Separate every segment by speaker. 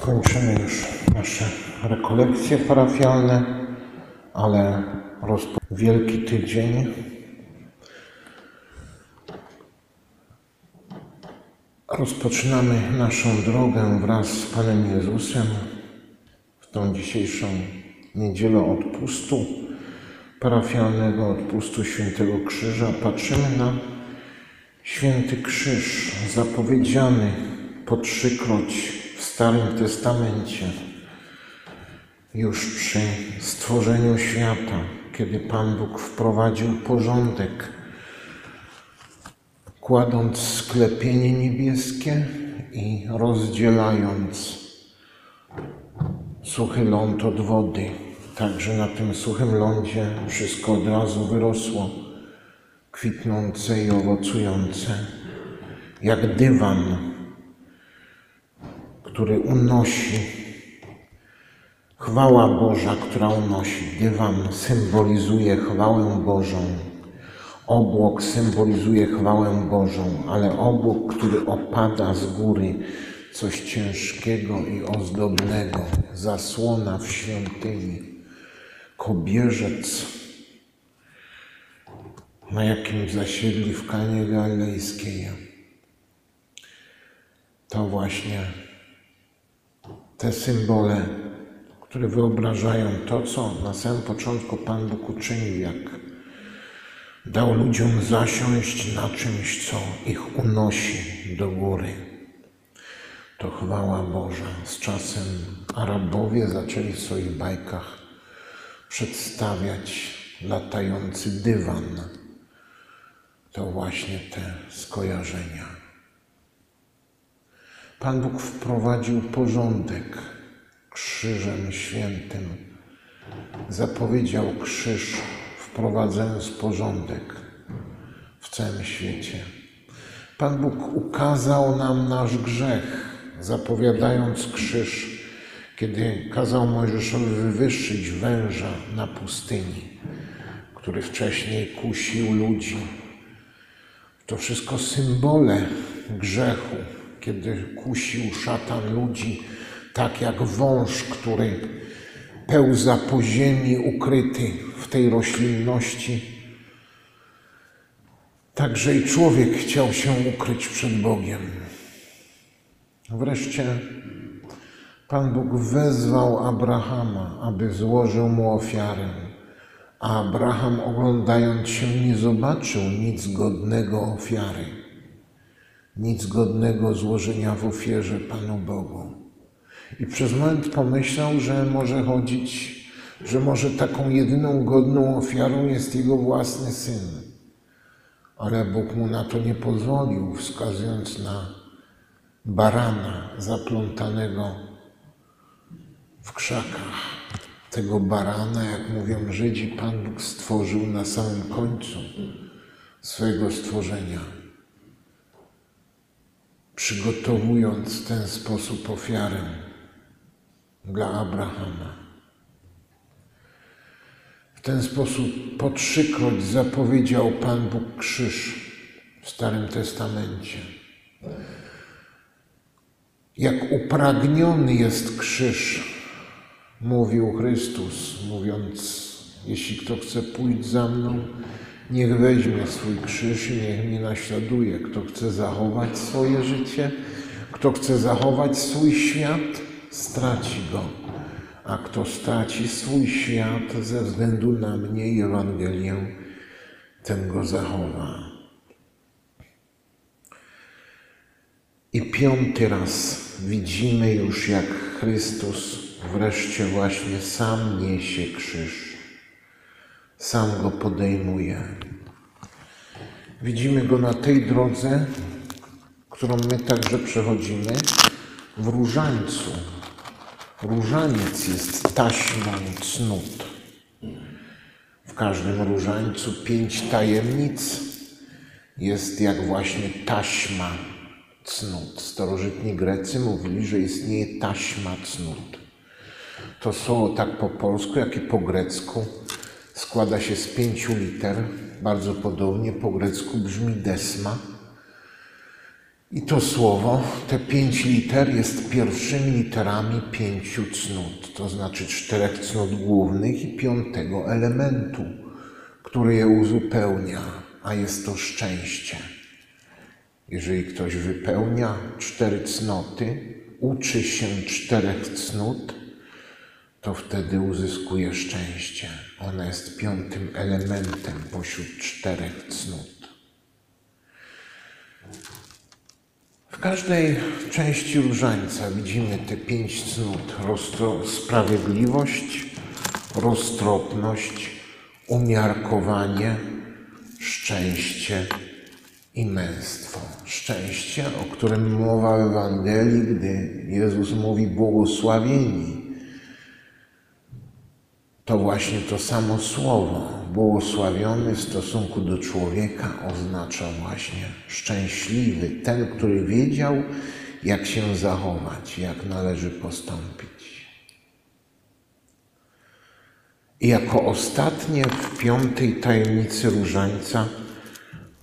Speaker 1: Kończymy już nasze rekolekcje parafialne, ale rozpo... Wielki Tydzień Rozpoczynamy naszą drogę wraz z Panem Jezusem w tą dzisiejszą niedzielę odpustu parafialnego, odpustu Świętego Krzyża. Patrzymy na Święty Krzyż zapowiedziany po trzykroć w Starym Testamencie, już przy stworzeniu świata, kiedy Pan Bóg wprowadził porządek kładąc sklepienie niebieskie i rozdzielając suchy ląd od wody. Także na tym suchym lądzie wszystko od razu wyrosło, kwitnące i owocujące, jak dywan, który unosi. Chwała Boża, która unosi. Dywan symbolizuje chwałę Bożą. Obłok symbolizuje chwałę Bożą, ale obłok, który opada z góry, coś ciężkiego i ozdobnego, zasłona w świątyni, kobierzec, na jakim zasiedli w Kanie Galilejskiej. To właśnie te symbole, które wyobrażają to, co na samym początku Pan Bóg uczynił, jak Dał ludziom zasiąść na czymś, co ich unosi do góry. To chwała Boża. Z czasem Arabowie zaczęli w swoich bajkach przedstawiać latający dywan. To właśnie te skojarzenia. Pan Bóg wprowadził porządek krzyżem świętym. Zapowiedział krzyż wprowadzając porządek w całym świecie. Pan Bóg ukazał nam nasz grzech, zapowiadając krzyż, kiedy kazał Mojżeszowi wywyższyć węża na pustyni, który wcześniej kusił ludzi. To wszystko symbole grzechu, kiedy kusił szatan ludzi, tak jak wąż, który pełza po ziemi ukryty w tej roślinności. Także i człowiek chciał się ukryć przed Bogiem. Wreszcie Pan Bóg wezwał Abrahama, aby złożył mu ofiarę. A Abraham, oglądając się, nie zobaczył nic godnego ofiary, nic godnego złożenia w ofierze Panu Bogu. I przez moment pomyślał, że może chodzić, że może taką jedyną godną ofiarą jest jego własny syn. Ale Bóg mu na to nie pozwolił, wskazując na barana zaplątanego w krzakach. Tego barana, jak mówią Żydzi, Pan Bóg stworzył na samym końcu swojego stworzenia, przygotowując w ten sposób ofiarę dla Abrahama. W ten sposób po trzykroć zapowiedział Pan Bóg krzyż w Starym Testamencie. Jak upragniony jest krzyż, mówił Chrystus, mówiąc: Jeśli kto chce pójść za mną, niech weźmie swój krzyż i niech mnie naśladuje. Kto chce zachować swoje życie, kto chce zachować swój świat, straci go, a kto straci swój świat ze względu na mnie i Ewangelię, ten go zachowa. I piąty raz widzimy już, jak Chrystus wreszcie właśnie sam niesie krzyż, sam go podejmuje. Widzimy go na tej drodze, którą my także przechodzimy, w różańcu, Różaniec jest taśmą cnót. W każdym różańcu pięć tajemnic jest jak właśnie taśma cnót. Starożytni Grecy mówili, że istnieje taśma cnót. To słowo tak po polsku, jak i po grecku składa się z pięciu liter. Bardzo podobnie po grecku brzmi desma. I to słowo, te pięć liter, jest pierwszymi literami pięciu cnót, to znaczy czterech cnót głównych i piątego elementu, który je uzupełnia, a jest to szczęście. Jeżeli ktoś wypełnia cztery cnoty, uczy się czterech cnót, to wtedy uzyskuje szczęście. Ona jest piątym elementem pośród czterech cnót. W każdej części różańca widzimy te pięć cnót: Roztro sprawiedliwość, roztropność, umiarkowanie, szczęście i męstwo. Szczęście, o którym mowa w Ewangelii, gdy Jezus mówi błogosławieni. To właśnie to samo słowo, błogosławiony w stosunku do człowieka, oznacza właśnie szczęśliwy, ten, który wiedział, jak się zachować, jak należy postąpić. I jako ostatnie w piątej tajemnicy różańca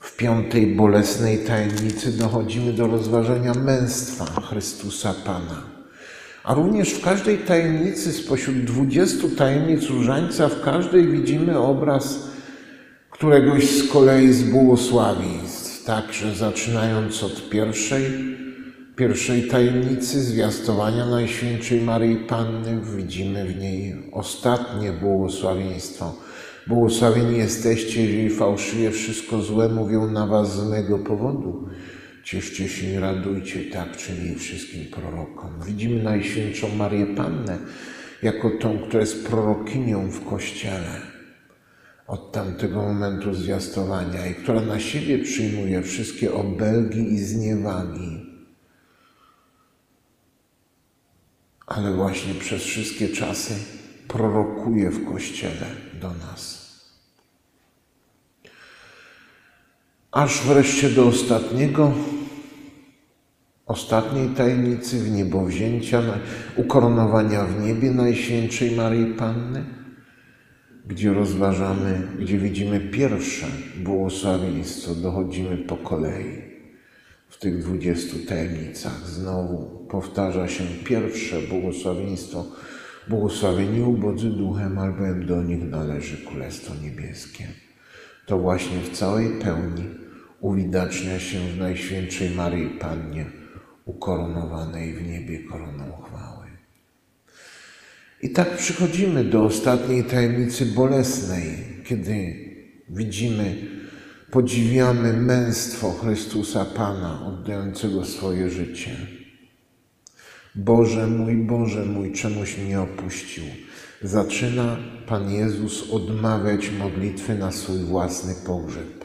Speaker 1: w piątej bolesnej tajemnicy dochodzimy do rozważenia męstwa Chrystusa Pana. A również w każdej tajemnicy, spośród dwudziestu tajemnic różańca, w każdej widzimy obraz któregoś z kolei z błogosławieństw. Także zaczynając od pierwszej, pierwszej tajemnicy zwiastowania Najświętszej Maryi Panny, widzimy w niej ostatnie błogosławieństwo – Błogosławieni jesteście, jeżeli fałszywie wszystko złe mówią na was z mego powodu. Cieszcie się radujcie, tak czyli wszystkim prorokom. Widzimy Najświętszą Marię Pannę jako tą, która jest prorokinią w Kościele od tamtego momentu zwiastowania i która na siebie przyjmuje wszystkie obelgi i zniewagi. Ale właśnie przez wszystkie czasy prorokuje w Kościele do nas. aż wreszcie do ostatniego, ostatniej tajemnicy w niebo wzięcia, ukoronowania w niebie Najświętszej Maryi Panny, gdzie rozważamy, gdzie widzimy pierwsze błogosławieństwo, dochodzimy po kolei. W tych dwudziestu tajemnicach znowu powtarza się pierwsze błogosławieństwo, błogosławieni ubodzy duchem, albowiem do nich należy Królestwo Niebieskie. To właśnie w całej pełni uwidacznia się w Najświętszej Maryi Pannie, ukoronowanej w niebie koroną chwały. I tak przychodzimy do ostatniej tajemnicy bolesnej, kiedy widzimy, podziwiamy męstwo Chrystusa Pana, oddającego swoje życie. Boże mój, Boże mój, czemuś mnie opuścił? zaczyna Pan Jezus odmawiać modlitwy na swój własny pogrzeb.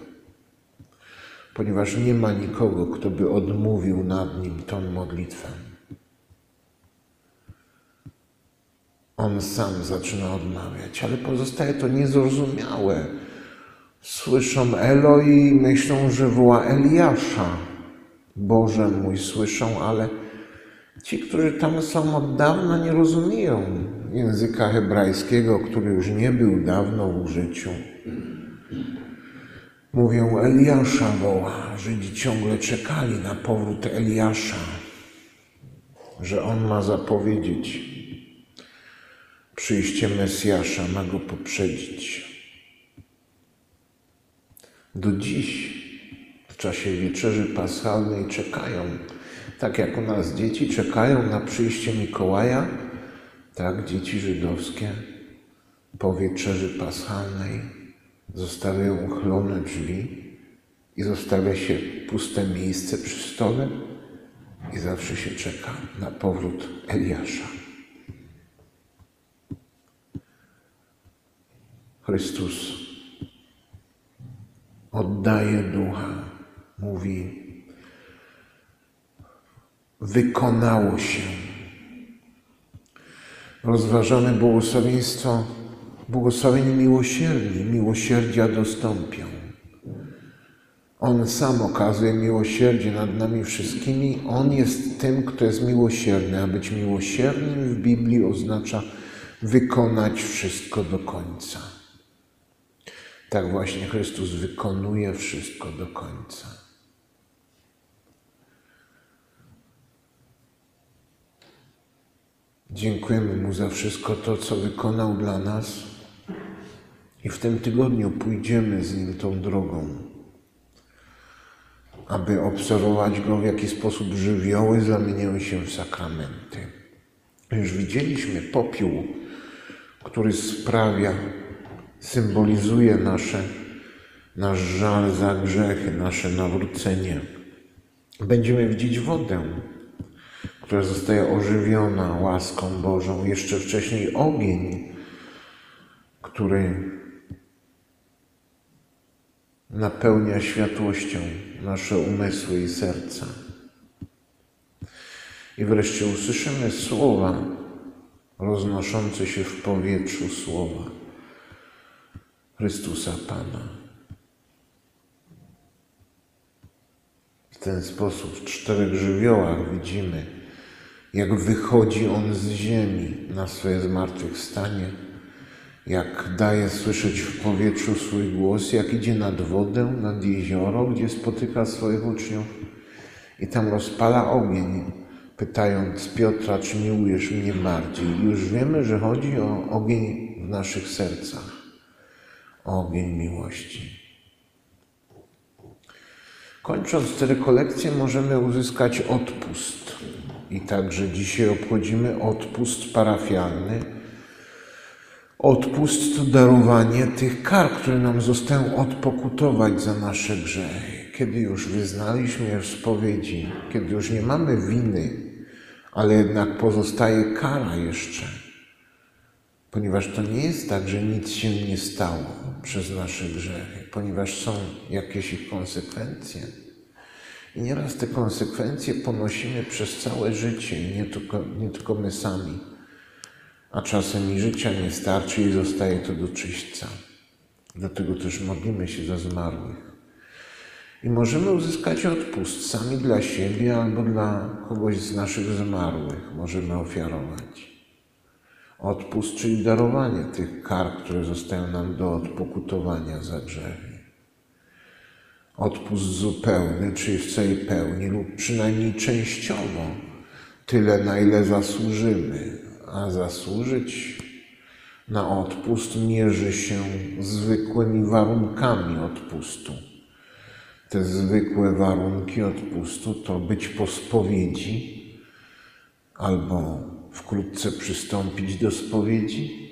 Speaker 1: Ponieważ nie ma nikogo, kto by odmówił nad nim tą modlitwę. On sam zaczyna odmawiać, ale pozostaje to niezrozumiałe. Słyszą Eloi i myślą, że woła Eliasza. Boże mój, słyszą, ale ci, którzy tam są od dawna, nie rozumieją języka hebrajskiego, który już nie był dawno w użyciu. Mówią, Eliasza woła. Żydzi ciągle czekali na powrót Eliasza, że on ma zapowiedzieć przyjście Mesjasza, ma go poprzedzić. Do dziś, w czasie wieczerzy paschalnej, czekają, tak jak u nas dzieci czekają na przyjście Mikołaja, tak, dzieci żydowskie po wieczerzy paschalnej zostawiają uchylone drzwi i zostawia się puste miejsce przy stole i zawsze się czeka na powrót Eliasza. Chrystus oddaje ducha, mówi: Wykonało się rozważamy błogosławieństwo, Błogosławieni miłosierdzie, miłosierdzia dostąpią. On sam okazuje miłosierdzie nad nami wszystkimi. On jest tym, kto jest miłosierny, a być miłosiernym w Biblii oznacza wykonać wszystko do końca. Tak właśnie Chrystus wykonuje wszystko do końca. Dziękujemy Mu za wszystko to, co wykonał dla nas. I w tym tygodniu pójdziemy z Nim tą drogą, aby obserwować Go, w jaki sposób żywioły zamieniają się w sakramenty. Już widzieliśmy popiół, który sprawia, symbolizuje nasze, nasz żal za grzechy, nasze nawrócenie. Będziemy widzieć wodę, która zostaje ożywiona łaską Bożą. Jeszcze wcześniej ogień, który napełnia światłością nasze umysły i serca. I wreszcie usłyszymy słowa roznoszące się w powietrzu słowa Chrystusa Pana. W ten sposób w czterech żywiołach widzimy, jak wychodzi On z ziemi na swoje zmartwychwstanie, jak daje słyszeć w powietrzu swój głos, jak idzie nad wodę, nad jezioro, gdzie spotyka swoich uczniów i tam rozpala ogień, pytając Piotra, czy miłujesz mnie bardziej. Już wiemy, że chodzi o ogień w naszych sercach, o ogień miłości. Kończąc te rekolekcje, możemy uzyskać odpust. I także dzisiaj obchodzimy odpust parafialny. Odpust to darowanie tych kar, które nam zostają odpokutować za nasze grzechy. Kiedy już wyznaliśmy je w spowiedzi, kiedy już nie mamy winy, ale jednak pozostaje kara jeszcze. Ponieważ to nie jest tak, że nic się nie stało przez nasze grzechy, ponieważ są jakieś ich konsekwencje. I nieraz te konsekwencje ponosimy przez całe życie, nie tylko, nie tylko my sami. A czasem i życia nie starczy i zostaje to do czyśćca. Dlatego też modlimy się za zmarłych. I możemy uzyskać odpust sami dla siebie albo dla kogoś z naszych zmarłych. Możemy ofiarować. Odpust, czyli darowanie tych kar, które zostają nam do odpokutowania za grzechy. Odpust zupełny, czyli w całej pełni, lub przynajmniej częściowo, tyle na ile zasłużymy, a zasłużyć na odpust mierzy się zwykłymi warunkami odpustu. Te zwykłe warunki odpustu to być po spowiedzi albo wkrótce przystąpić do spowiedzi,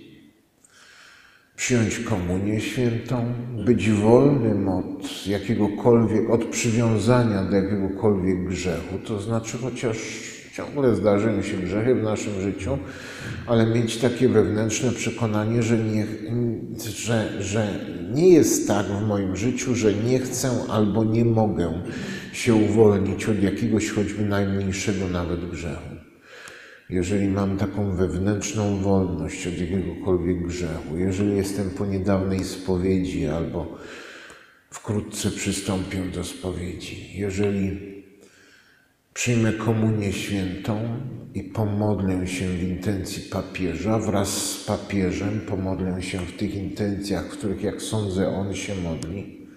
Speaker 1: przyjąć komunię świętą, być wolnym od jakiegokolwiek, od przywiązania do jakiegokolwiek grzechu, to znaczy chociaż ciągle zdarzają się grzechy w naszym życiu, ale mieć takie wewnętrzne przekonanie, że nie, że, że nie jest tak w moim życiu, że nie chcę albo nie mogę się uwolnić od jakiegoś choćby najmniejszego nawet grzechu. Jeżeli mam taką wewnętrzną wolność od jakiegokolwiek grzechu, jeżeli jestem po niedawnej spowiedzi albo wkrótce przystąpię do spowiedzi, jeżeli Przyjmę komunię świętą i pomodlę się w intencji papieża. Wraz z papieżem pomodlę się w tych intencjach, w których, jak sądzę, on się modli.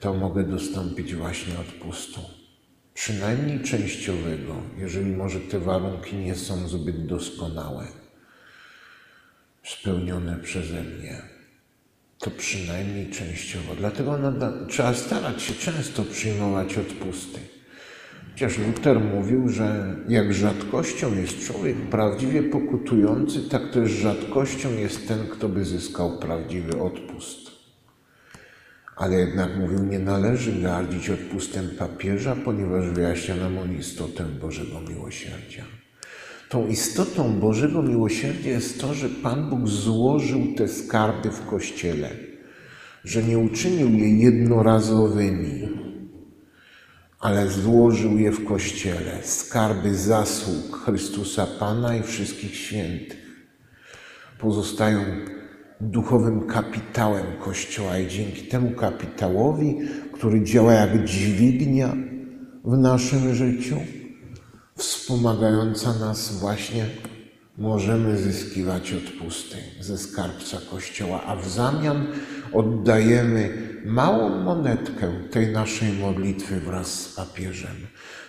Speaker 1: To mogę dostąpić właśnie odpustu. Przynajmniej częściowego, jeżeli może te warunki nie są zbyt doskonałe, spełnione przeze mnie. To przynajmniej częściowo. Dlatego trzeba starać się często przyjmować odpusty. Chociaż Luther mówił, że jak rzadkością jest człowiek prawdziwie pokutujący, tak też rzadkością jest ten, kto by zyskał prawdziwy odpust. Ale jednak mówił, nie należy gardzić odpustem papieża, ponieważ wyjaśnia nam on istotę Bożego miłosierdzia. Tą istotą Bożego miłosierdzia jest to, że Pan Bóg złożył te skarby w Kościele, że nie uczynił je jednorazowymi, ale złożył je w Kościele, skarby zasług Chrystusa Pana i wszystkich świętych. Pozostają duchowym kapitałem Kościoła i dzięki temu kapitałowi, który działa jak dźwignia w naszym życiu, wspomagająca nas właśnie, możemy zyskiwać odpusty ze skarbca Kościoła, a w zamian oddajemy małą monetkę tej naszej modlitwy wraz z papieżem.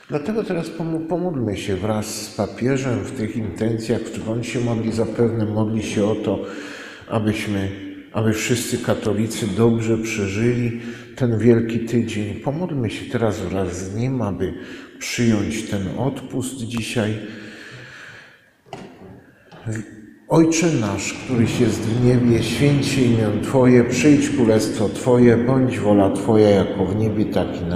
Speaker 1: Dlatego teraz pomódlmy się wraz z papieżem w tych intencjach, w których on się modli, zapewne modli się o to, abyśmy, aby wszyscy katolicy dobrze przeżyli ten wielki tydzień. Pomódlmy się teraz wraz z nim, aby przyjąć ten odpust dzisiaj. Ojcze nasz, któryś jest w niebie, święć imię Twoje, przyjdź królestwo Twoje, bądź wola Twoja jako w niebie, tak i na